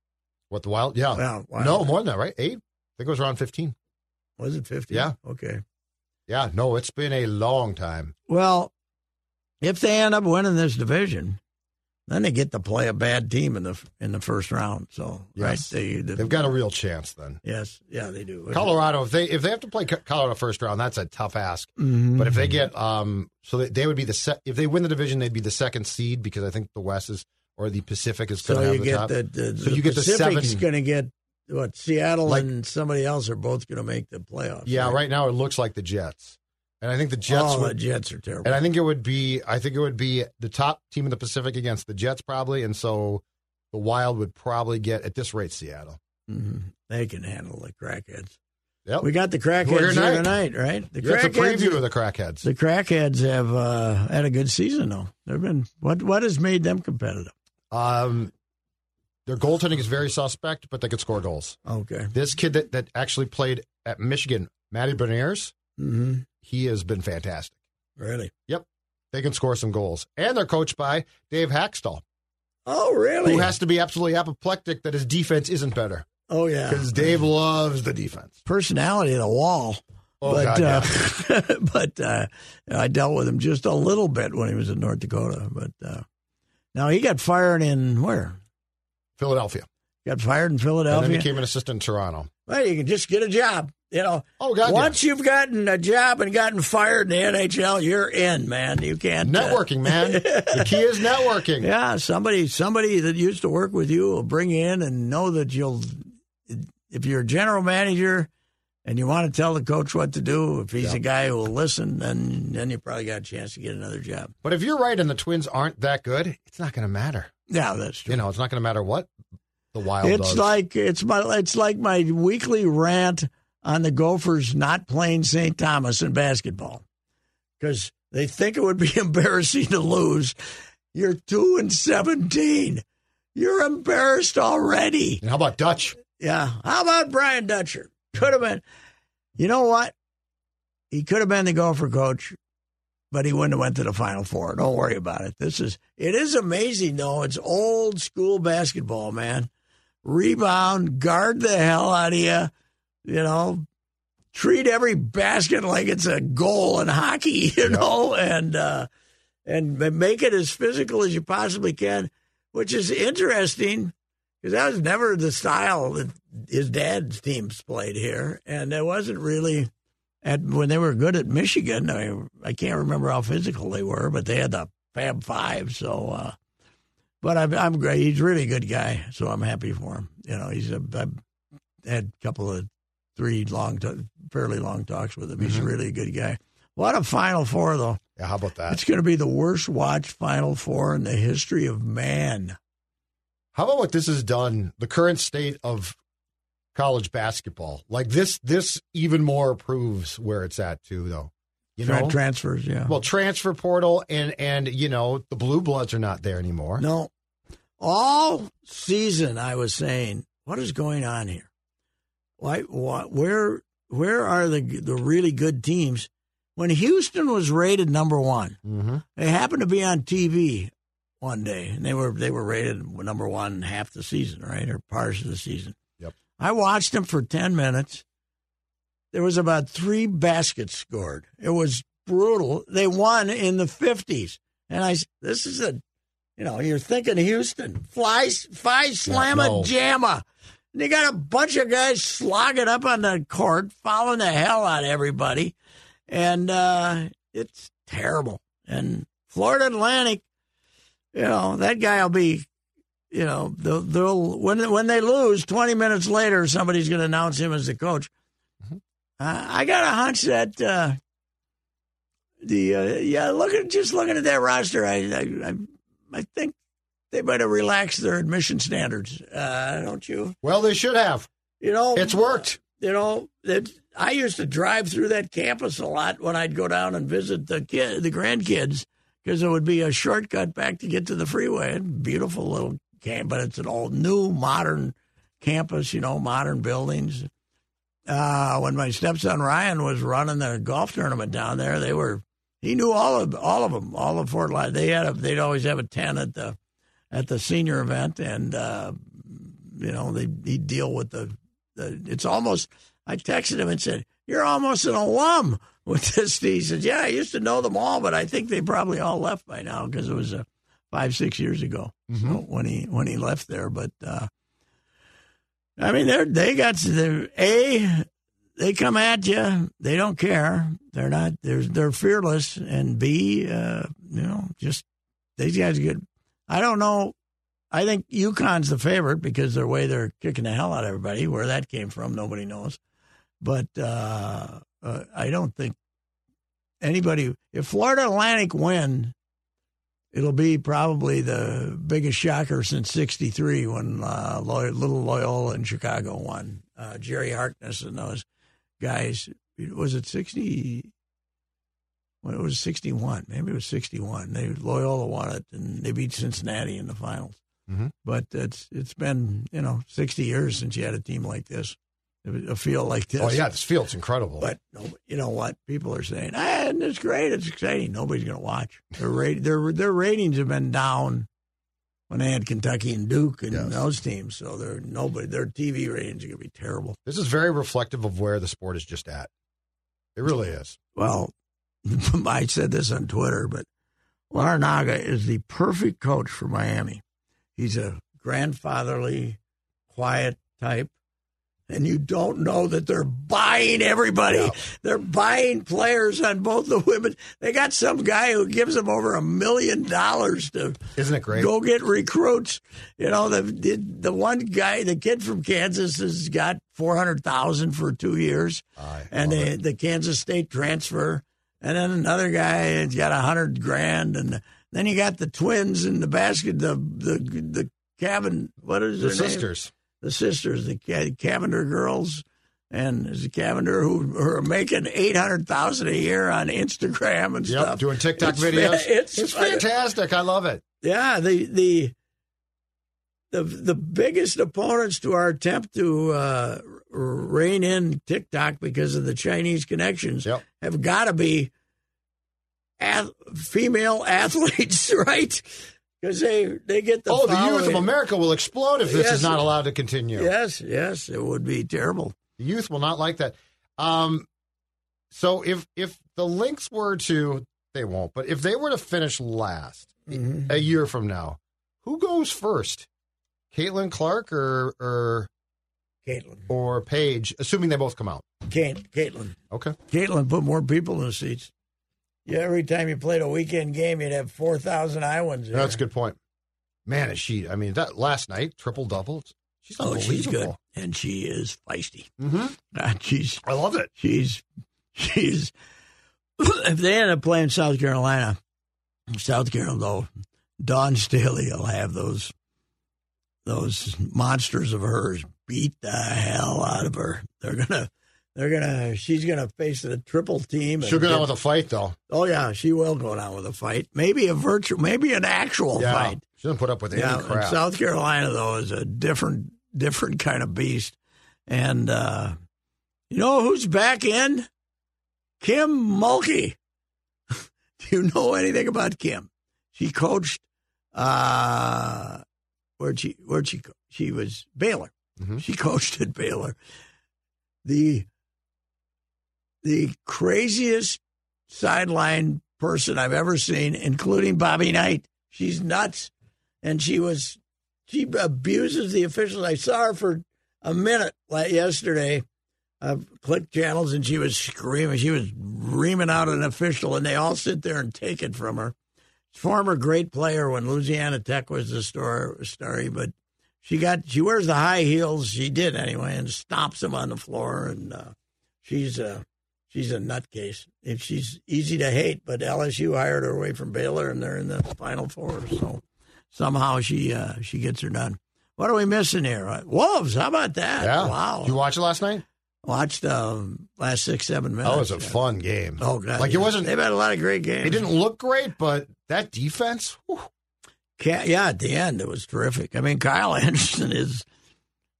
What the Wild? Yeah. Well, Wild. No, more than that, right? Eight? I think it was around 15. Was it fifty? Yeah. Okay. Yeah, no, it's been a long time. Well, if they end up winning this division, then they get to play a bad team in the in the first round. So Yes. right, they They've got a real chance then. yes, yeah, they do. Colorado, if they if they have to play Colorado first round, that's a tough ask. Mhm. But if they get um, so they, they would be the se- if they win the division, they'd be the second seed because I think the West is or the Pacific is going so to have you the get top. the, the, So the you get the Pacific's seven- going to get what Seattle Like- and somebody else are both going to make the playoffs. yeah, right now it looks like the Jets, and I think the Jets oh, the. Jets are terrible. And I think it would be, I think it would be the top team in the Pacific against the Jets probably, and so the Wild would probably get at this rate Seattle. Mhm. They can handle the crackheads. Yep, We got the crackheads here tonight. tonight, right? The yeah, it's a crackheads- preview of the crackheads. The crackheads have uh, had a good season, though. They've been what? What has made them competitive? Um, their goaltending is very suspect, but they could score goals. Okay. This kid that, that actually played at Michigan, Matty Beniers, hmm he has been fantastic. Really? Yep. They can score some goals, and they're coached by Dave Hakstol, Oh, really? who has to be absolutely apoplectic that his defense isn't better oh, yeah. because Dave loves the defense. personality of a wall. Oh, but God, uh, *laughs* but uh, I dealt with him just a little bit when he was in North Dakota. But uh, now he got fired in where? Philadelphia, Got fired in Philadelphia. and then became an assistant in Toronto. Well, you can just get a job. You know, Oh once you've gotten a job and gotten fired in the NHL, you're in, man. You can't uh, networking, man. the key is networking. *laughs* Yeah, somebody somebody that used to work with you will bring you in and know that you'll. If you're a general manager and you want to tell the coach what to do, if he's Yeah. a guy who will listen, then then you probably got a chance to get another job. But if you're right and the Twins aren't that good, it's not going to matter. Yeah, that's true. You know, it's not going to matter what the Wild it's like it's my it's like my weekly rant on the Gophers not playing St. Thomas in basketball because they think it would be *laughs* embarrassing to lose. You're two and seventeen. You're embarrassed already. and how about Dutch? Yeah. How about Brian Dutcher? Could have been. You know what? He could have been the Gopher coach, but he wouldn't have went to the Final Four. Don't worry about it. This is it is amazing though. It's old school basketball, man. Rebound, guard the hell out of you. You know, treat every basket like it's a goal in hockey. *laughs* You know, and uh, and make it as physical as you possibly can, which is interesting because that was never the style that his dad's teams played here, and it wasn't really at when they were good at Michigan. I I can't remember how physical they were, but they had the Fab Five. So, uh, but I'm I'm great. He's a really good guy, so I'm happy for him. You know, he's a I've had a couple of three long, to, fairly long talks with him. He's a mm-hmm. really good guy. What a Final Four though! Yeah, how about that? It's going to be the worst watched Final Four in the history of man. How about what this has done? The current state of college basketball, like this, this even more proves where it's at too, though. You Tra- know, transfers, yeah. well, transfer portal and and you know the blue bloods are not there anymore. No. All season I was saying, what is going on here? Why, why where where are the the really good teams? When Houston was rated number 1, Mm-hmm. they happened to be on TV one day and they were they were rated number 1 half the season, right? Or parts of the season. Yep. I watched them for 10 minutes. There was about 3 baskets scored. It was brutal. They won in the 50s. And I this is a you know, you're thinking Houston, fly, fly, slamma, no. jamma. And you got a bunch of guys slogging up on the court, fouling the hell out of everybody, and uh, it's terrible. And Florida Atlantic, you know, that guy will be, you know, they'll, they'll when when they lose, twenty minutes later, somebody's going to announce him as the coach. I got a hunch that. Uh, the uh, yeah, look at just looking at that roster, I I, I think they better relax their admission standards, uh, don't you? Well, they should have. You know, It's worked. You know, I used to drive through that campus a lot when I'd go down and visit the kid, the grandkids, because it would be a shortcut back to get to the freeway. Beautiful little camp, but it's an old, new, modern campus, you know, modern buildings. Uh, when my stepson Ryan was running the golf tournament down there, they were he knew all of all of them, all of Fort Lauderdale. They had a they'd always have a tent at the at the senior event, and uh, you know they he'd deal with the, the. It's almost. I texted him and said, "You're almost an alum *laughs* with this." He said, "Yeah, I used to know them all, but I think they probably all left by now because it was uh, five six years ago so when he when he left there." But uh, I mean, they're they got the a they come at you. They don't care. They're not. They're they're fearless. And B, uh, you know, just these guys get. I don't know. I think UConn's the favorite because their way they're kicking the hell out of everybody. Where that came from, nobody knows. But uh, uh, I don't think anybody. If Florida Atlantic win, it'll be probably the biggest shocker since '63 when uh, Loy- Little Loyola in Chicago won. Uh, Jerry Harkness and those guys. Was it 60? Well, it was 61. Maybe it was 61. They Loyola won it, and they beat Cincinnati in the finals. Mhm. But it's it's been you know 60 years since you had a team like this, a field like this. Oh yeah, this field's incredible. But you know what? People are saying, ah, it's great, it's exciting. Nobody's going to watch. Their, rate, their their ratings have been down when they had Kentucky and Duke and Yes. those teams. So they're nobody. Their TV ratings are going to be terrible. this is very reflective of where the sport is just at. It really is. Well, *laughs* I said this on Twitter, but Larrañaga is the perfect coach for Miami. He's a grandfatherly, quiet type. And you don't know that they're buying everybody. They're buying players on both the women. They got some guy who gives them over a million dollars to Isn't it great? go get recruits. You know, the the, one guy, the kid from Kansas, has got four hundred thousand for two years, I and the, the Kansas State transfer, and then another guy has got a hundred grand, and then you got the twins in the basket, the the the Cavan, what is the their name? The sisters, the Cavinder girls, and is it Cavinder who, who are making eight hundred thousand a year on Instagram and Yep, stuff, doing TikTok It's videos. fa- It's, It's fantastic. I love it. yeah, the the the the biggest opponents to our attempt to uh, rein in TikTok because of the Chinese connections Yep. have got to be ath- female *laughs* athletes, right? Because they they get the oh, the youth of. America will explode if this Yes. is not allowed to continue. Yes, yes, it would be terrible. The youth will not like that. Um, so if if the Lynx were to, they won't. But if they were to finish last Mhm. a year from now, who goes first? Caitlin Clark or or Caitlin, or Paige? Assuming they both come out. Cait- Caitlin, Okay. Caitlin put more people in the seats. Yeah, every time you played a weekend game, you'd have four thousand Iowans. There. That's a good point. Man, is she? I mean, that last night triple double. She's Oh, she's good, and she is feisty. Mm-hmm. Uh, she's I love it. she's she's. *coughs* if they end up playing South Carolina, South Carolina though, Dawn Staley will have those those monsters of hers beat the hell out of her. They're gonna. They're gonna. She's gonna face the triple team. She'll go down with a fight, though. Oh yeah, she will go down with a fight. Maybe a virtual, maybe an actual yeah, fight. she doesn't put up with any Yeah, and crap. South Carolina though is a different, different kind of beast. And uh, you know who's back in? Kim Mulkey. *laughs* Do you know anything about Kim? She coached. Uh, where'd she? Where'd she? She was Baylor. Mhm. She *laughs* coached at Baylor. The the craziest sideline person I've ever seen, including Bobby Knight. She's nuts, and she was she abuses the officials. I saw her for a minute yesterday. I clicked channels, and she was screaming. She was reaming out an official, and they all sit there and take it from her. Former great player when Louisiana Tech was the story, but she got she wears the high heels. She did anyway, and stomps them on the floor. And uh, she's a she's a nutcase. If she's easy to hate, but LSU hired her away from Baylor, and they're in the Final Four. So somehow she uh, she gets her done. What are we missing here? Uh, Wolves. How about that? yeah. Wow. You watch it last night? Watched um, last six seven minutes. That was a Yeah. fun game. Oh god, like it wasn't. They've had a lot of great games. It didn't look great, but that defense. whew. Yeah, at the end it was terrific. I mean, Kyle *laughs* Anderson is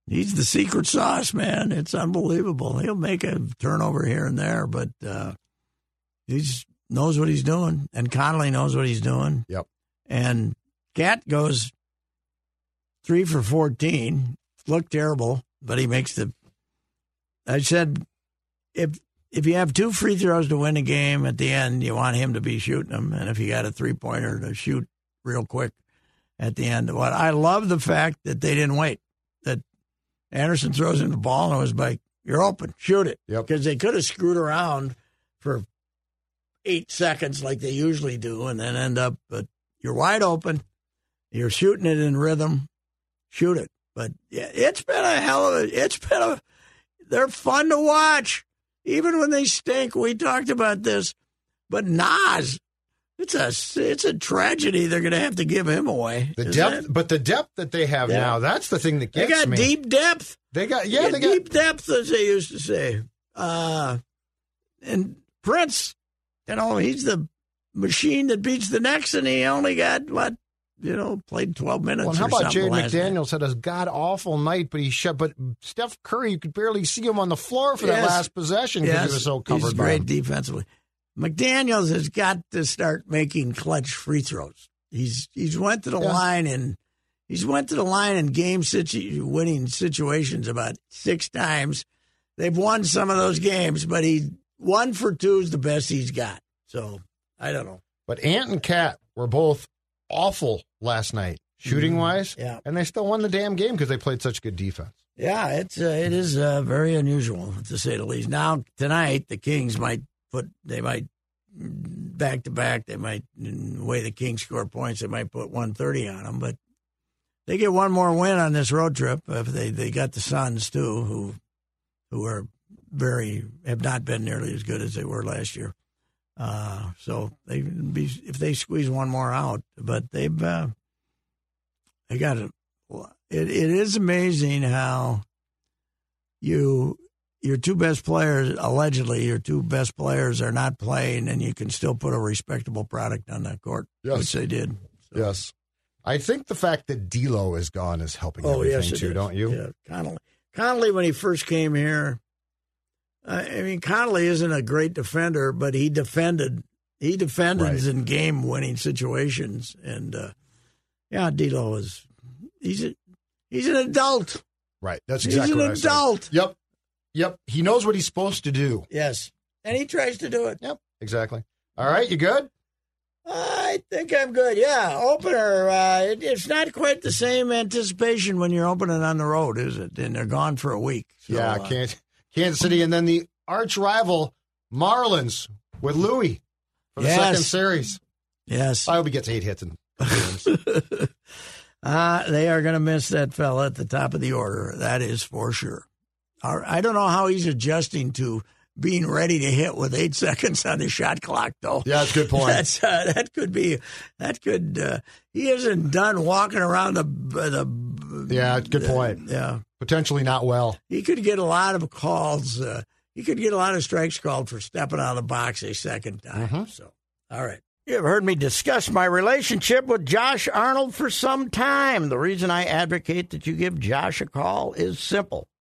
he's the secret sauce, man. It's unbelievable. He'll make a turnover here and there, but uh, he knows what he's doing, and Conley knows what he's doing. Yep. And Cat goes three for fourteen. Looked terrible, but he makes the. I said, if if you have two free throws to win a game at the end, you want him to be shooting them, and if you got a three pointer to shoot real quick at the end. What I love the fact that they didn't wait. Anderson throws him the ball and it was like, "You're open, shoot it." Yep. Because they could have screwed around for eight seconds like they usually do, and then end up. But you're wide open. You're shooting it in rhythm. Shoot it. But yeah, it's been a hell of a. It's been a. They're fun to watch, even when they stink. We talked about this, but Nas, it's a it's a tragedy. They're going to have to give him away. The depth, but the depth that they have Yeah. now, that's the thing that gets me. they got me. deep depth. They got, yeah, Yeah, they got, deep depth, as they used to say. Uh, and Prince, you know, he's the machine that beats the next, and he only got what, you know, played twelve minutes. Well, how about Jaden last night. McDaniels had a god awful night, but he shut. But Steph Curry, you could barely see him on the floor for that last possession because Yes, he was so he's covered. by great him. defensively. McDaniel's has got to start making clutch free throws. He's he's went to the Yeah. line and he's went to the line in game situ- winning situations about six times. They've won some of those games, but he one for two is the best he's got. So I don't know. But Ant and Cat were both awful last night, shooting wise. Mm-hmm. Yeah. and they still won the damn game because they played such good defense. Yeah, it's uh, it is uh, very unusual to say the least. Now tonight, the Kings might put they might back to back. They might the way the Kings score points. They might put one thirty on them, but they get one more win on this road trip. If they they got the Suns too, who who are very have not been nearly as good as they were last year. Uh, so they be if they squeeze one more out, but they've uh, they got it. It it is amazing how you your two best players allegedly your two best players are not playing, and you can still put a respectable product on that court, Yes. which they did. So- Yes, I think the fact that D'Lo is gone is helping Oh everything yes, too, is. don't you? Yeah, Conley. Conley, when he first came here, uh, I mean, Conley isn't a great defender, but he defended. He defended Right. in game-winning situations, and uh, yeah, D'Lo is. He's a, he's an adult. Right. That's exactly. He's an what I said. adult. Yep. Yep. He knows what he's supposed to do. Yes, and he tries to do it. Yep. Exactly. All right. You good? I think I'm good. Yeah, opener. Uh, it, it's not quite the same anticipation when you're opening on the road, is it? And they're gone for a week. So, yeah. uh, Kansas, Kansas City, and then the arch rival Marlins with Luis for the Yes. second series. yes. I hope he gets eight hits in games. *laughs* Uh, they are going to miss that fella at the top of the order. That is for sure. I don't know how he's adjusting to being ready to hit with eight *laughs* seconds on the shot clock, though. Yeah, that's a good point. That's uh, that could be that could. Uh, he isn't done walking around the the. Yeah, good point. Yeah, Potentially not well. he could get a lot of calls. Uh, he could get a lot of strikes called for stepping out of the box a second time. Mm-hmm. So, all right. You've heard me discuss my relationship with Josh Arnold for some time. The reason I advocate that you give Josh a call is simple